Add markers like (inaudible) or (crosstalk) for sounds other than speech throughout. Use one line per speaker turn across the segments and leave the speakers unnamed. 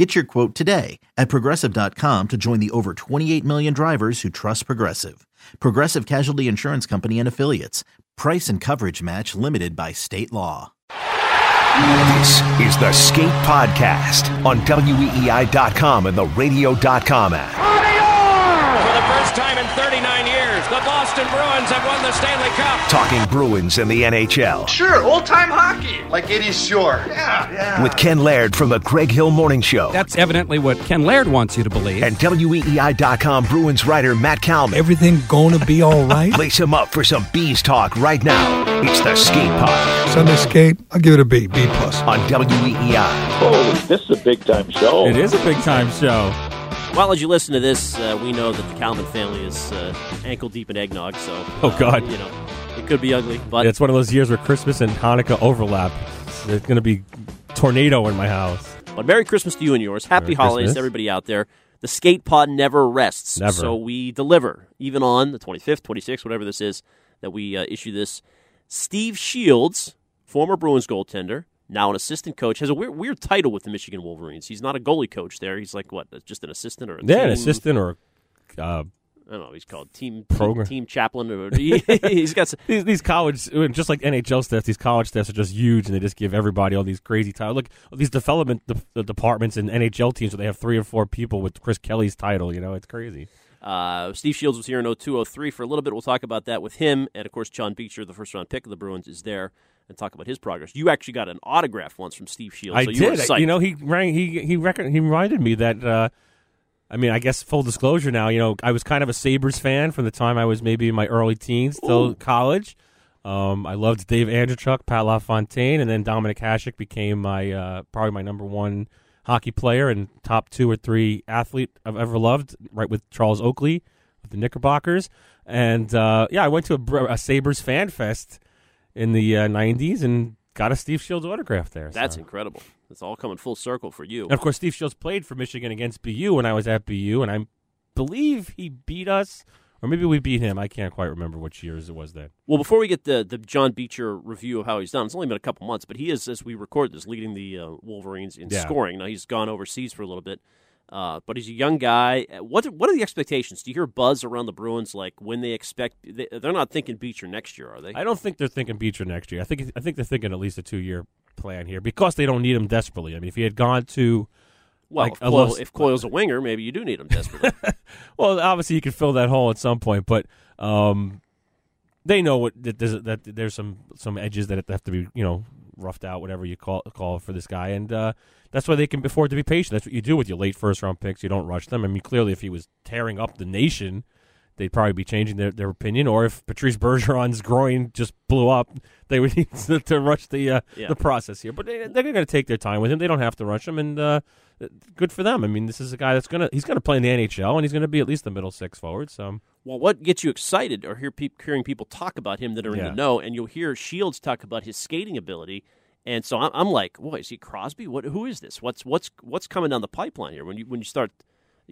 Get your quote today at progressive.com to join the over 28 million drivers who trust Progressive. Progressive Casualty Insurance Company and Affiliates. Price and coverage match limited by state law.
This is the Skate Podcast on WEEI.com and the radio.com app.
For the first time in 39 years, the Boston Bruins have won the Stanley Cup.
Talking Bruins in the NHL.
Sure, old time hockey, like it is sure. Yeah, yeah.
With Ken Laird from the Greg Hill Morning Show.
That's evidently what Ken Laird wants you to believe.
And WEEI.com Bruins writer Matt Kalman.
Everything gonna be all right?
Lace him up for some bees talk right now. It's the Skate Pod.
Sunday skate, I'll give it a B, B plus.
On WEEI.
Holy, oh, this is a big time show.
It is a big time show.
Well, as you listen to this, uh, we know that the Kalman family is uh, ankle deep in eggnog. So,
oh
uh,
God,
you know, it could be ugly. But
it's one of those years where Christmas and Hanukkah overlap. There's going to be tornado in my house.
But Merry Christmas to you and yours. Happy
Merry
holidays
Christmas.
to everybody out there. The skate pod never rests.
Never.
So we deliver, even on the 25th, 26th, whatever this is, that we uh, issue this. Steve Shields, former Bruins goaltender, now an assistant coach, has a weird, weird title with the Michigan Wolverines. He's not a goalie coach there. He's like, what, just an assistant or a
Yeah,
team?
an assistant or uh,
I don't know. He's called team
Program.
team, team chaplain. Or, (laughs) he, he's got. Some, (laughs)
these, these college, just like NHL staff, these college staffs are just huge, and they just give everybody all these crazy titles. Look, these development de- the departments and NHL teams, where they have three or four people with Chris Kelly's title. You know, it's crazy.
Uh, Steve Shields was here in 0203 for a little bit. We'll talk about that with him. And of course, John Beecher, the first round pick of the Bruins, is there and talk about his progress. You actually got an autograph once from Steve Shields.
I
so you were
did. You know, he rang. He he record, He reminded me that. Uh, I mean, I guess full disclosure now. You know, I was kind of a Sabres fan from the time I was maybe in my early teens till college. Um, I loved Dave Andreychuk, Pat LaFontaine, and then Dominik Hasek became my uh, probably my number one hockey player and top two or three athlete I've ever loved. Right with Charles Oakley with the Knickerbockers, and uh, yeah, I went to a, a Sabres fan fest in the uh, '90s and got a Steve Shields autograph there.
That's
so.
incredible. It's all coming full circle for you.
And of course, Steve Shields played for Michigan against BU when I was at BU, and I believe he beat us, or maybe we beat him. I can't quite remember which years it was then.
Well, before we get the the John Beecher review of how he's done, it's only been a couple months, but he is, as we record this, leading the uh, Wolverines in
Yeah.
scoring. Now he's gone overseas for a little bit, uh, but he's a young guy. Uh, What what are the expectations? Do you hear buzz around the Bruins like when they expect? They, they're not thinking Beecher next year, are they?
I don't think they're thinking Beecher next year. I think I think they're thinking at least a two year plan here because they don't need him desperately. I mean, if he had gone to
well,
like
if, Coyle, if Coyle's a winger, maybe you do need him desperately. (laughs)
well, obviously you can fill that hole at some point, but um, they know what that there's that there's some some edges that have to be you know roughed out, whatever you call call for this guy, and uh, that's why they can afford to be patient. That's what you do with your late first round picks. You don't rush them. I mean, clearly, if he was tearing up the nation. They'd probably be changing their, their opinion, or if Patrice Bergeron's groin just blew up, they would (laughs) need to, to rush the uh,
Yeah.
the process here. But they, they're going to take their time with him. They don't have to rush him, and uh, good for them. I mean, this is a guy that's gonna he's gonna play in the NHL, and he's going to be at least the middle six forward. So
well, what gets you excited or hear peop hearing people talk about him that are in
Yeah.
the know, and you'll hear Shields talk about his skating ability. And so I'm, I'm like, boy, is he Crosby? What? Who is this? What's what's what's coming down the pipeline here? When you when you start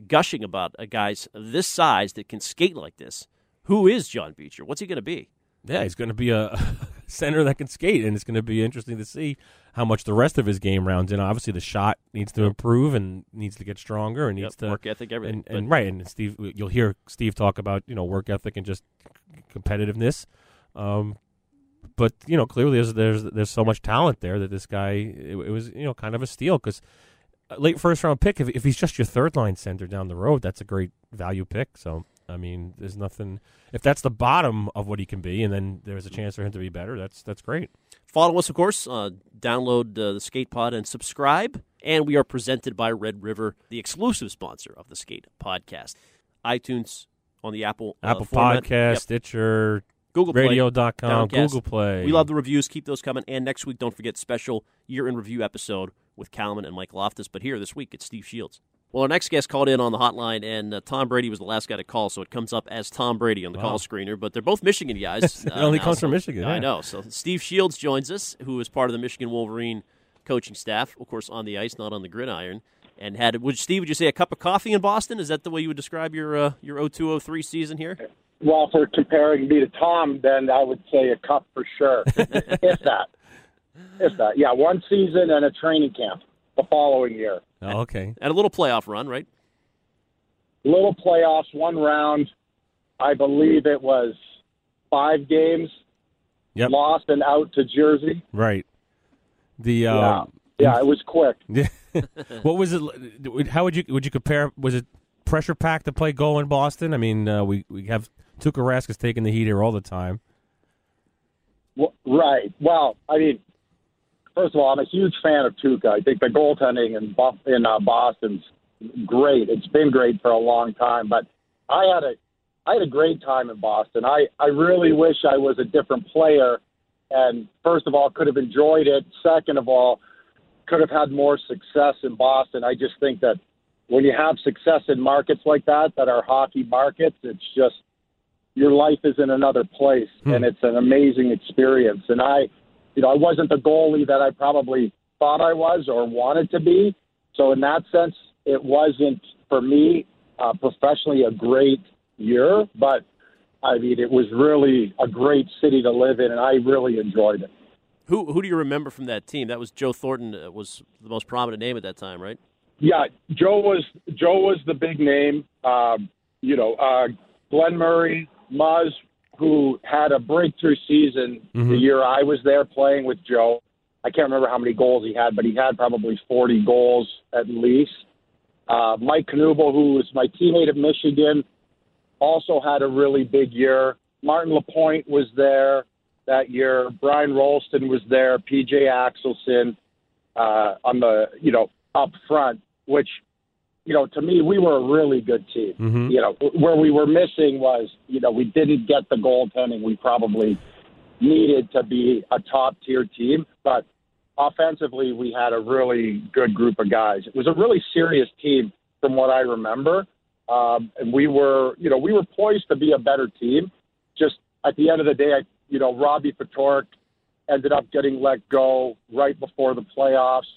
gushing about a guy's this size that can skate like this, who is John Beecher? What's he going to be?
yeah, he's going to be a (laughs) center that can skate, and it's going to be interesting to see how much the rest of his game rounds in. Obviously, the shot needs to improve and needs to get stronger, and
Yep,
needs to
work ethic, everything.
And, and right, and Steve, you'll hear Steve talk about you know work ethic and just competitiveness. Um, but you know, clearly there's there's there's so much talent there that this guy it, it was you know kind of a steal because late first round pick. If if he's just your third line center down the road, that's a great value pick. So I mean, there's nothing. If that's the bottom of what he can be, and then there's a chance for him to be better, that's that's great.
Follow us, of course. Uh, download uh, the Skate Pod and subscribe. And we are presented by Red River, the exclusive sponsor of the Skate Podcast. iTunes on the Apple uh,
Apple
format.
Podcast,
Yep.
Stitcher,
Google Play,
Radio.com,
Downcast.
Google Play.
We love the reviews. Keep those coming. And next week, don't forget special year in review episode with Kalman and Mike Loftus. But here this week, it's Steve Shields. Well, our next guest called in on the hotline, and uh, Tom Brady was the last guy to call, so it comes up as Tom Brady on the call screener. But they're both Michigan guys. (laughs)
It
uh,
only
now,
comes
so-
from Michigan,
I know. So Steve Shields joins us, who is part of the Michigan Wolverine coaching staff, of course, on the ice, not on the gridiron. And had would Steve? Would you say a cup of coffee in Boston? Is that the way you would describe your uh, your 0203 season here?
Well, if we're comparing me to Tom, then I would say a cup for sure. (laughs) if that. If that. Yeah, one season and a training camp the following year.
Oh, okay.
And a little playoff run, right?
Little playoffs, one round. I believe it was five games.
Yep.
Lost and out to Jersey.
Right. The
Yeah.
um,
Yeah, it was quick. (laughs)
what was it? How would you would you compare? Was it pressure packed to play goal in Boston? I mean, uh, we we have Tuukka Rask is taking the heat here all the time.
Well, right. Well, I mean, first of all, I'm a huge fan of Tuukka. I think the goaltending in in uh, Boston's great. It's been great for a long time. But I had a I had a great time in Boston. I I really wish I was a different player. And first of all, could have enjoyed it. Second of all, could have had more success in Boston. I just think that when you have success in markets like that, that are hockey markets, it's just your life is in another place, and it's an amazing experience. And I, you know, I wasn't the goalie that I probably thought I was or wanted to be. So in that sense, it wasn't for me uh, professionally a great year, but I mean, it was really a great city to live in, and I really enjoyed it.
Who who do you remember from that team? That was Joe Thornton uh, was the most prominent name at that time, right?
Yeah, Joe was Joe was the big name. Um, you know, uh, Glen Murray, Muzz, who had a breakthrough season the year I was there playing with Joe. I can't remember how many goals he had, but he had probably 40 goals at least. Uh, Mike Knuble, who was my teammate at Michigan, also had a really big year. Martin Lapointe was there that year. Brian Rolston was there. PJ Axelsson uh, on the you know up front, which you know to me we were a really good team.
Mhm.
You know where we were missing was you know we didn't get the goaltending we probably needed to be a top tier team, but offensively we had a really good group of guys. It was a really serious team from what I remember. Um, and we were, you know, we were poised to be a better team. Just at the end of the day, I, you know, Robbie Ftorek ended up getting let go right before the playoffs.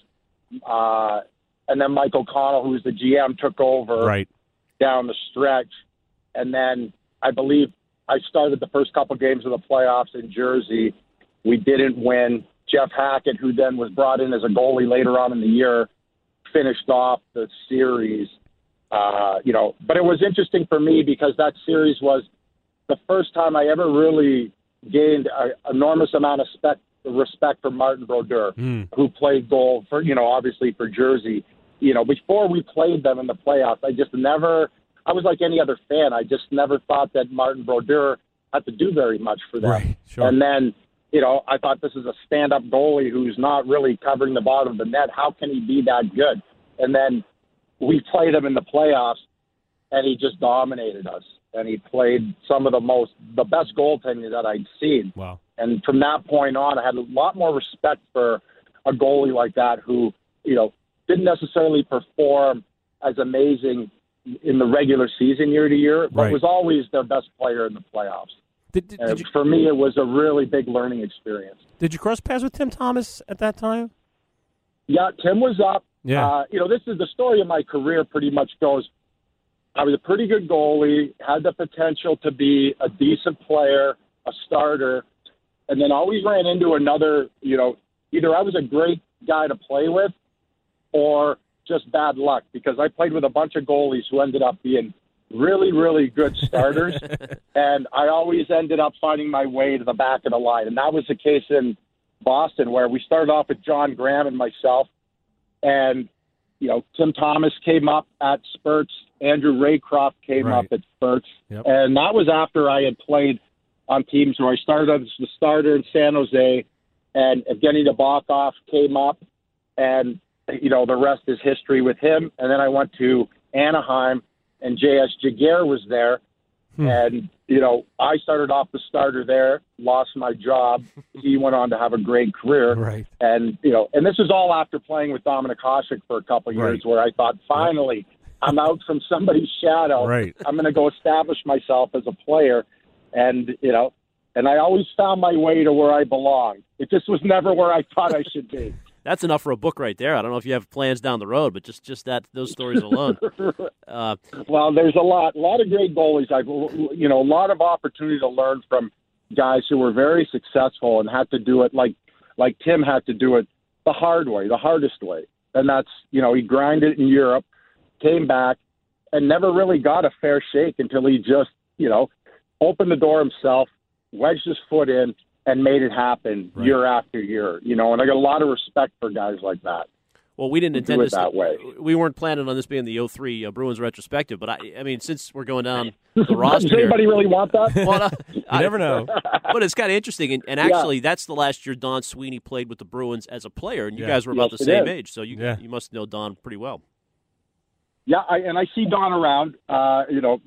Uh, and then Mike O'Connell, who's the GM, took over
Right.
down the stretch. And then I believe I started the first couple games of the playoffs in Jersey. We didn't win. Jeff Hackett, who then was brought in as a goalie later on in the year, finished off the series. Uh, you know, but it was interesting for me because that series was the first time I ever really gained an enormous amount of spec, respect for Martin Brodeur,
Mm.
who played goal for, you know, obviously for Jersey. You know, before we played them in the playoffs, I just never, I was like any other fan. I just never thought that Martin Brodeur had to do very much for them.
Right, sure.
And then, you know, I thought this is a stand up goalie who's not really covering the bottom of the net. How can he be that good? And then we played him in the playoffs, and he just dominated us. And he played some of the most, the best goaltending that I'd seen.
Wow.
And from that point on, I had a lot more respect for a goalie like that who, you know, didn't necessarily perform as amazing in the regular season year to year, but
Right.
was always their best player in the playoffs.
Did, did,
And
did you
for me, it was a really big learning experience.
did you cross paths with Tim Thomas at that time?
Yeah, Tim was up.
Yeah.
Uh, you know, this is the story of my career pretty much goes I was a pretty good goalie, had the potential to be a decent player, a starter, and then always ran into another, you know, either I was a great guy to play with or just bad luck because I played with a bunch of goalies who ended up being really, really good starters. (laughs) and I always ended up finding my way to the back of the line. And that was the case in Boston where we started off with John Grahame and myself. And, you know, Tim Thomas came up at spurts. Andrew Raycroft came
Right.
up at spurts.
Yep.
And that was after I had played on teams where I started as the starter in San Jose and Evgeny Nabokov came up and you know the rest is history with him and then I went to Anaheim and JS Giguere was there hmm. and you know I started off the starter there lost my job he went on to have a great career
Right.
and you know and this is all after playing with Dominik Hasek for a couple of years
Right.
where I thought finally I'm out from somebody's shadow.
Right.
I'm going to go establish myself as a player, and you know, and I always found my way to where I belong. It just was never where I thought I should be.
That's enough for a book right there. I don't know if you have plans down the road, but just just that those stories alone. (laughs) Uh,
Well, there's a lot, a lot of great goalies. I've, you know, a lot of opportunity to learn from guys who were very successful and had to do it like, like Tim had to do it the hard way, the hardest way, and that's, you know, he grinded in Europe, came back, and never really got a fair shake until he just, you know, opened the door himself, wedged his foot in, and made it happen
Right.
year after year. You know, and I got a lot of respect for guys like that.
well, we didn't intend
Do
intend
it
this
that way.
We weren't planning on this being the 03 uh, Bruins retrospective, but I, I mean, since we're going down (laughs) the roster,
Does
here,
anybody really want that? (laughs)
well, uh,
You
I-
never know. (laughs)
but it's kind of interesting, and, and actually, that's the last year Don Sweeney played with the Bruins as a player, and you
Yeah.
guys were about
Yes,
the same
is.
age, so you
Yeah.
you must know Don pretty well.
Yeah, I, and I see Don around. Uh, you know,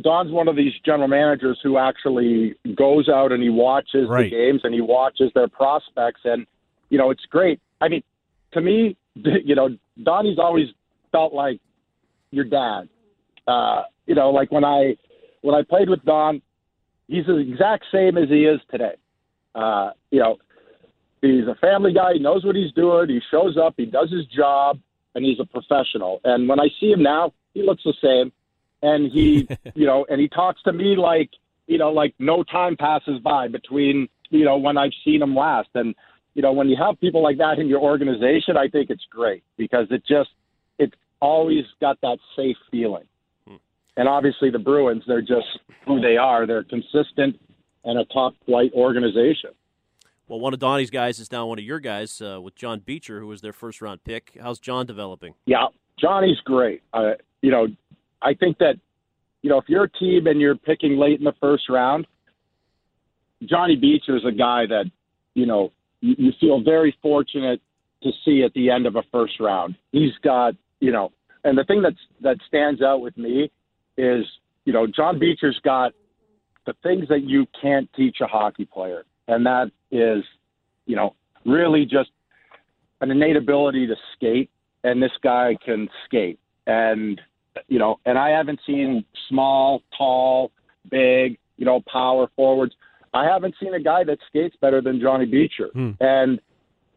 Don's one of these general managers who actually goes out and he watches
Right.
the games and he watches their prospects, and you know, it's great. I mean, to me, (laughs) you know, Donnie's always felt like your dad. Uh, you know, like when I when I played with Don, he's the exact same as he is today. Uh, you know, he's a family guy. He knows what he's doing. He shows up. He does his job, and he's a professional. And when I see him now, he looks the same. And he, (laughs) you know, and he talks to me like, you know, like no time passes by between, you know, when I've seen him last. And you know, when you have people like that in your organization, I think it's great because it just, it's always got that safe feeling. And obviously, the Bruins, they're just who they are. They're consistent and a top flight organization.
Well, one of Donnie's guys is now one of your guys uh, with John Beecher, who was their first round pick. How's John developing?
Yeah, Johnny's great. Uh, you know, I think that you know if you're a team and you're picking late in the first round, Johnny Beecher is a guy that you know you, you feel very fortunate to see at the end of a first round. He's got you know, and the thing that's that stands out with me is you know John Beecher's got the things that you can't teach a hockey player, and that is you know really just an innate ability to skate and this guy can skate. And you know, and I haven't seen small, tall, big, you know, power forwards. I haven't seen a guy that skates better than Johnny Beecher.
Hmm.
And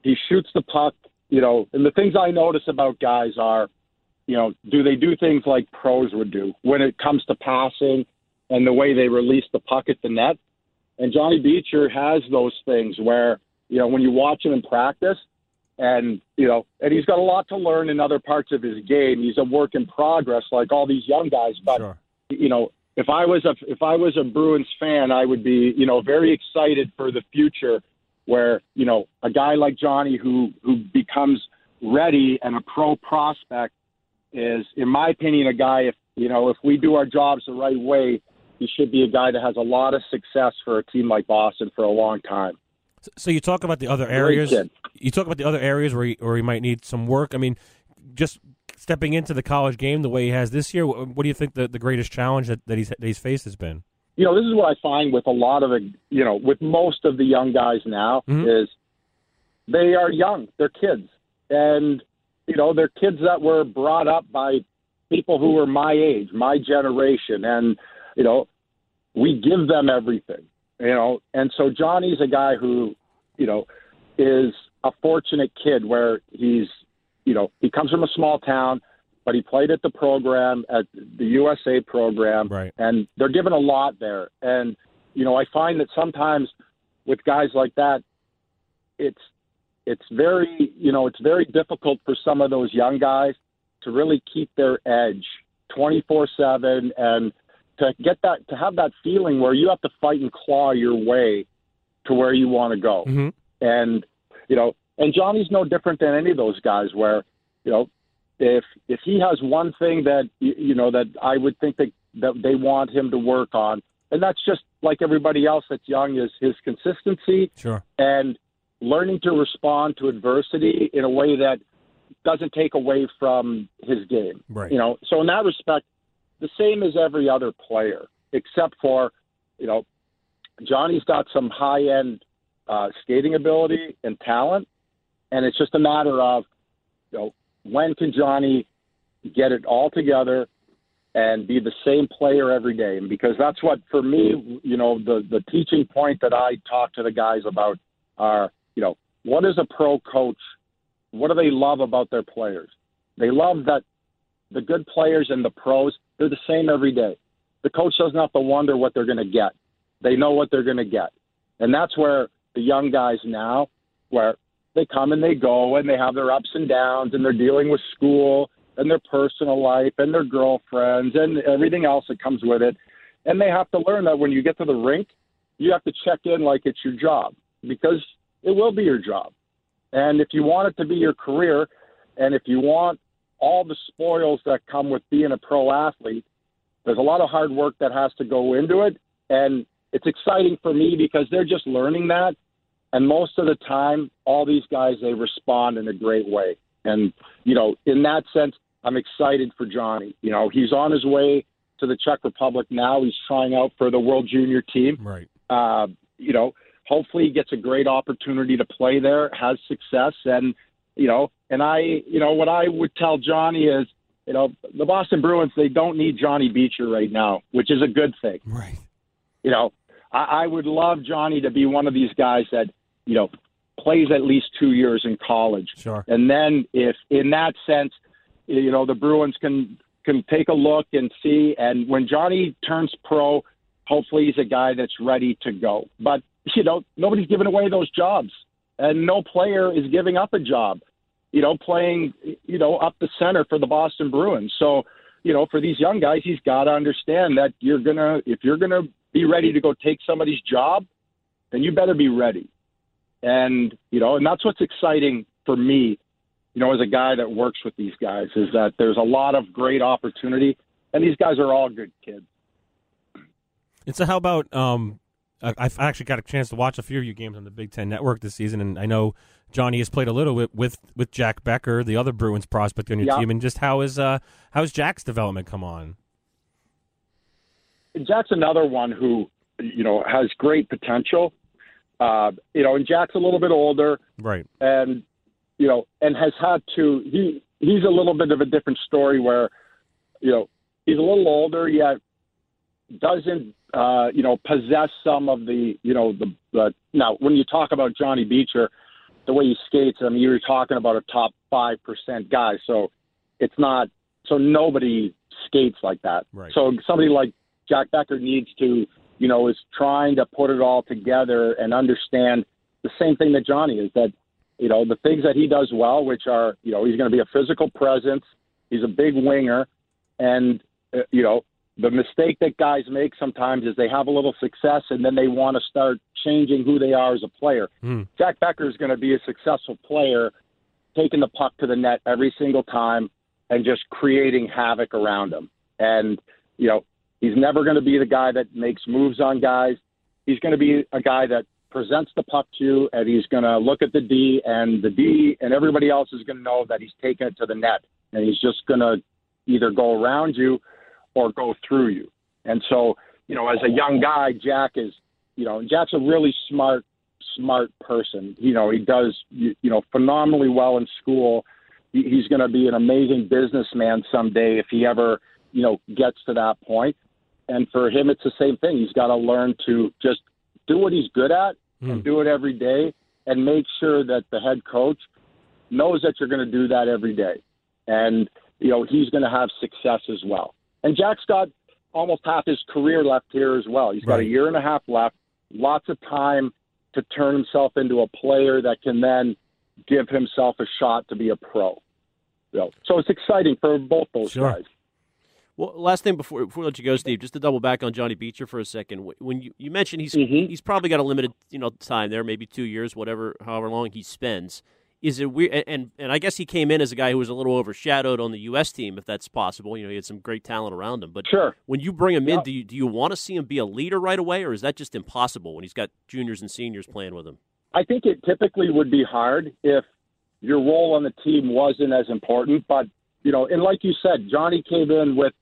he shoots the puck, you know, and the things I notice about guys are, you know, do they do things like pros would do when it comes to passing and the way they release the puck at the net? And Johnny Beecher has those things where, you know, when you watch him in practice, and you know, and he's got a lot to learn in other parts of his game. He's a work in progress, like all these young guys. But
Sure.
you know, if I was a if I was a Bruins fan, I would be you know very excited for the future, where you know a guy like Johnny who who becomes ready and a pro prospect is, in my opinion, a guy. If you know, if we do our jobs the right way, he should be a guy that has a lot of success for a team like Boston for a long time.
So- So you talk about the other areas. You talk about the other areas where he, where he might need some work. I mean, just stepping into the college game the way he has this year. wh- What do you think the, the greatest challenge that, that he's that he's faced has been?
you know, this is what I find with a lot of the, you know, with most of the young guys now
Mhm.
is they are young, they're kids, and you know, they're kids that were brought up by people who were my age, my generation, and you know, we give them everything, you know, and so Johnny's a guy who, you know, is a fortunate kid where he's, you know, he comes from a small town. But he played at the program, at the USA program,
Right.
and they're given a lot there. And you know, I find that sometimes with guys like that, it's it's very you know it's very difficult for some of those young guys to really keep their edge twenty four seven and to get that to have that feeling where you have to fight and claw your way to where you want to go.
Mhm.
And you know, and Johnny's no different than any of those guys where you know if if he has one thing that you know that I would think that that they want him to work on, and that's just like everybody else that's young is his consistency
Sure.
and learning to respond to adversity in a way that doesn't take away from his game.
Right.
You know, so in that respect, the same as every other player, except for, you know, Johnny's got some high end uh, skating ability and talent, and it's just a matter of, you know, when can Johnny get it all together and be the same player every. And because that's what, for me, you know, the the teaching point that I talk to the guys about are, you know, what is a pro coach? What do they love about their players? They love that the good players and the pros, they're the same every day. The coach doesn't have to wonder what they're going to get. They know what they're going to get. And that's where the young guys now, where they come and they go and they have their ups and downs and they're dealing with school and their personal life and their girlfriends and everything else that comes with it. And they have to learn that when you get to the rink, you have to check in like it's your job because it will be your job. And if you want it to be your career, and if you want all the spoils that come with being a pro athlete, there's a lot of hard work that has to go into it. And it's exciting for me because they're just learning that. And most of the time, all these guys, they respond in a great way. And, you know, in that sense, I'm excited for Johnny. You know, he's on his way to the Czech Republic now. He's trying out for the World Junior team.
Right.
Uh, you know, hopefully he gets a great opportunity to play there, has success, and you know, and I, you know, what I would tell Johnny is, you know, the Boston Bruins they don't need Johnny Beecher right now, which is a good thing.
Right.
You know, I, I would love Johnny to be one of these guys that, you know, plays at least two years in college.
Sure.
And then if in that sense, you know, the Bruins can can take a look and see and when Johnny turns pro, hopefully he's a guy that's ready to go. But, you know, nobody's giving away those jobs. And no player is giving up a job, you know, playing, you know, up the center for the Boston Bruins. So, you know, for these young guys, he's got to understand that you're to, if you're to be ready to go take somebody's job, then you better be ready. And, you know, and that's what's exciting for me, you know, as a guy that works with these guys, is that there's a lot of great opportunity. And these guys are all good kids.
And so, how about um, I've actually got a chance to watch a few of your games on the Big Ten Network this season, and I know Johnny has played a little bit with with Jack Becker, the other Bruins prospect on your
Yeah.
team, and just how is uh how's Jack's development come on?
Jack's another one who, you know, has great potential. Uh, you know, and Jack's a little bit older,
Right.
and you know, and has had to. He he's a little bit of a different story where, you know, he's a little older yet doesn't uh, you know possess some of the you know the, the now when you talk about Johnny Beecher, the way he skates, I mean you're talking about a top five percent guy, so it's not so nobody skates like that.
Right.
So somebody like Jack Becker needs to you know is trying to put it all together and understand the same thing that Johnny is that you know the things that he does well, which are you know he's going to be a physical presence, he's a big winger, and uh, you know the mistake that guys make sometimes is they have a little success and then they want to start changing who they are as a player.
Hmm.
Jack Becker is going to be a successful player, taking the puck to the net every single time and just creating havoc around him. And you know he's never going to be the guy that makes moves on guys. He's going to be a guy that presents the puck to you, and he's going to look at the D, and the D and everybody else is going to know that he's taking it to the net, and he's just going to either go around you or go through you. And so, you know, as a young guy, Jack is, you know, Jack's a really smart, smart person. You know, he does, you, you know, phenomenally well in school. He's going to be an amazing businessman someday if he ever, you know, gets to that point. And for him, it's the same thing. He's got to learn to just do what he's good at and hmm. do it every day and make sure that the head coach knows that you're going to do that every day. And, you know, he's going to have success as well. And Jack's got almost half his career left here as well. He's got a year and a half left, lots of time to turn himself into a player that can then give himself a shot to be a pro. So, so it's exciting for both those
Sure.
guys.
Well, last thing before before we let you go, Steve, just to double back on Johnny Beecher for a second. When you, you mentioned he's
Mhm.
he's probably got a limited you know time there, maybe two years, whatever, however long he spends. Is it weird? And and I guess he came in as a guy who was a little overshadowed on the U.S. team, if that's possible. You know, he had some great talent around him. But
Sure.
when you bring him in, do you do you want to see him be a leader right away, or is that just impossible when he's got juniors and seniors playing with him?
I think it typically would be hard if your role on the team wasn't as important. But, you know, and like you said, Johnny came in with,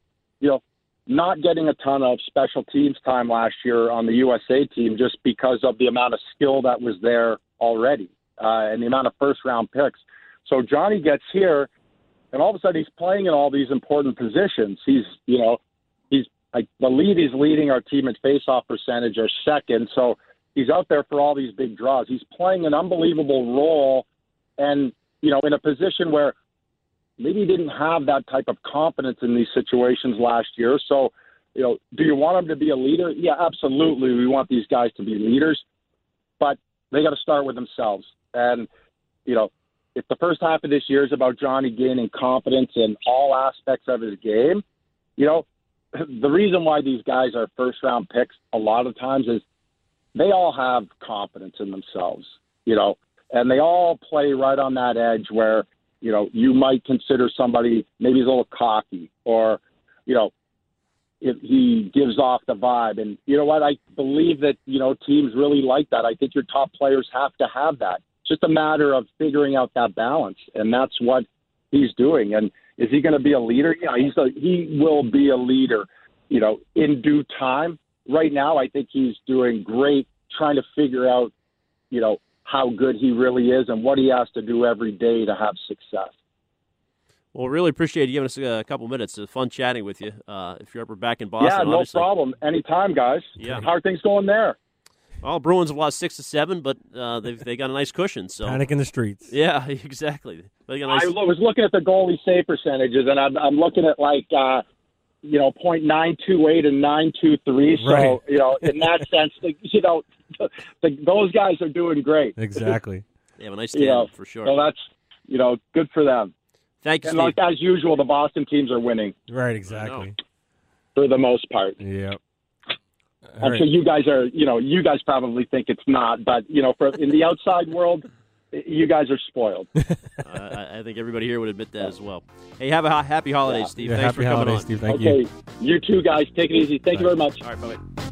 you know, not getting a ton of special teams time last year on the USA team just because of the amount of skill that was there already uh, and the amount of first round picks. So Johnny gets here and all of a sudden he's playing in all these important positions. He's, you know, he's I believe he's leading our team in faceoff percentage or second. So he's out there for all these big draws. He's playing an unbelievable role, and you know, in a position where maybe he didn't have that type of confidence in these situations last year. So, you know, do you want him to be a leader? Yeah, absolutely. We want these guys to be leaders, but they got to start with themselves. And you know, if the first half of this year is about Johnny gaining confidence in all aspects of his game, you know, (laughs) the reason why these guys are first round picks a lot of times is they all have confidence in themselves, you know, and they all play right on that edge where, you know, you might consider somebody maybe he's a little cocky or, you know, if he gives off the vibe. And you know what? I believe that, you know, teams really like that. I think your top players have to have that. It's just a matter of figuring out that balance. And that's what he's doing. And is he going to be a leader? Yeah, he's a, he will be a leader, you know, in due time. Right now, I think he's doing great trying to figure out, you know, how good he really is and what he has to do every day to have success.
Well, really appreciate you giving us a couple minutes. It's fun chatting with you. Uh, if you're ever back in Boston,
yeah, no
obviously.
problem. Anytime, guys.
Yeah.
How are things going there?
Well, Bruins have lost six to seven, but uh, they've they got a nice cushion. So
Panic in the streets.
yeah, (laughs) exactly. They got a nice.
I was looking at the goalie save percentages, and I'm, I'm looking at like, uh, you know, point nine two eight and nine two three. So
Right.
you know, in that (laughs) sense, the, you know, the, those guys are doing great. (laughs)
Exactly.
they have a nice
You know,
for sure.
So that's you know, good for them.
Thank you,
And
Steve.
like as usual, the Boston teams are winning
right. Exactly.
for the most part.
Yep.
I'm sure you guys are, you know, you guys probably think it's not, but you know, for in the outside world, you guys are spoiled. (laughs)
Uh, I I think everybody here would admit that as well. Hey, have a ha- happy holidays, Steve.
Yeah,
Thanks
happy
for coming
holidays,
on.
Steve. Thank
okay,
you.
you two guys, take it easy. Thank you very much.
All right, bye.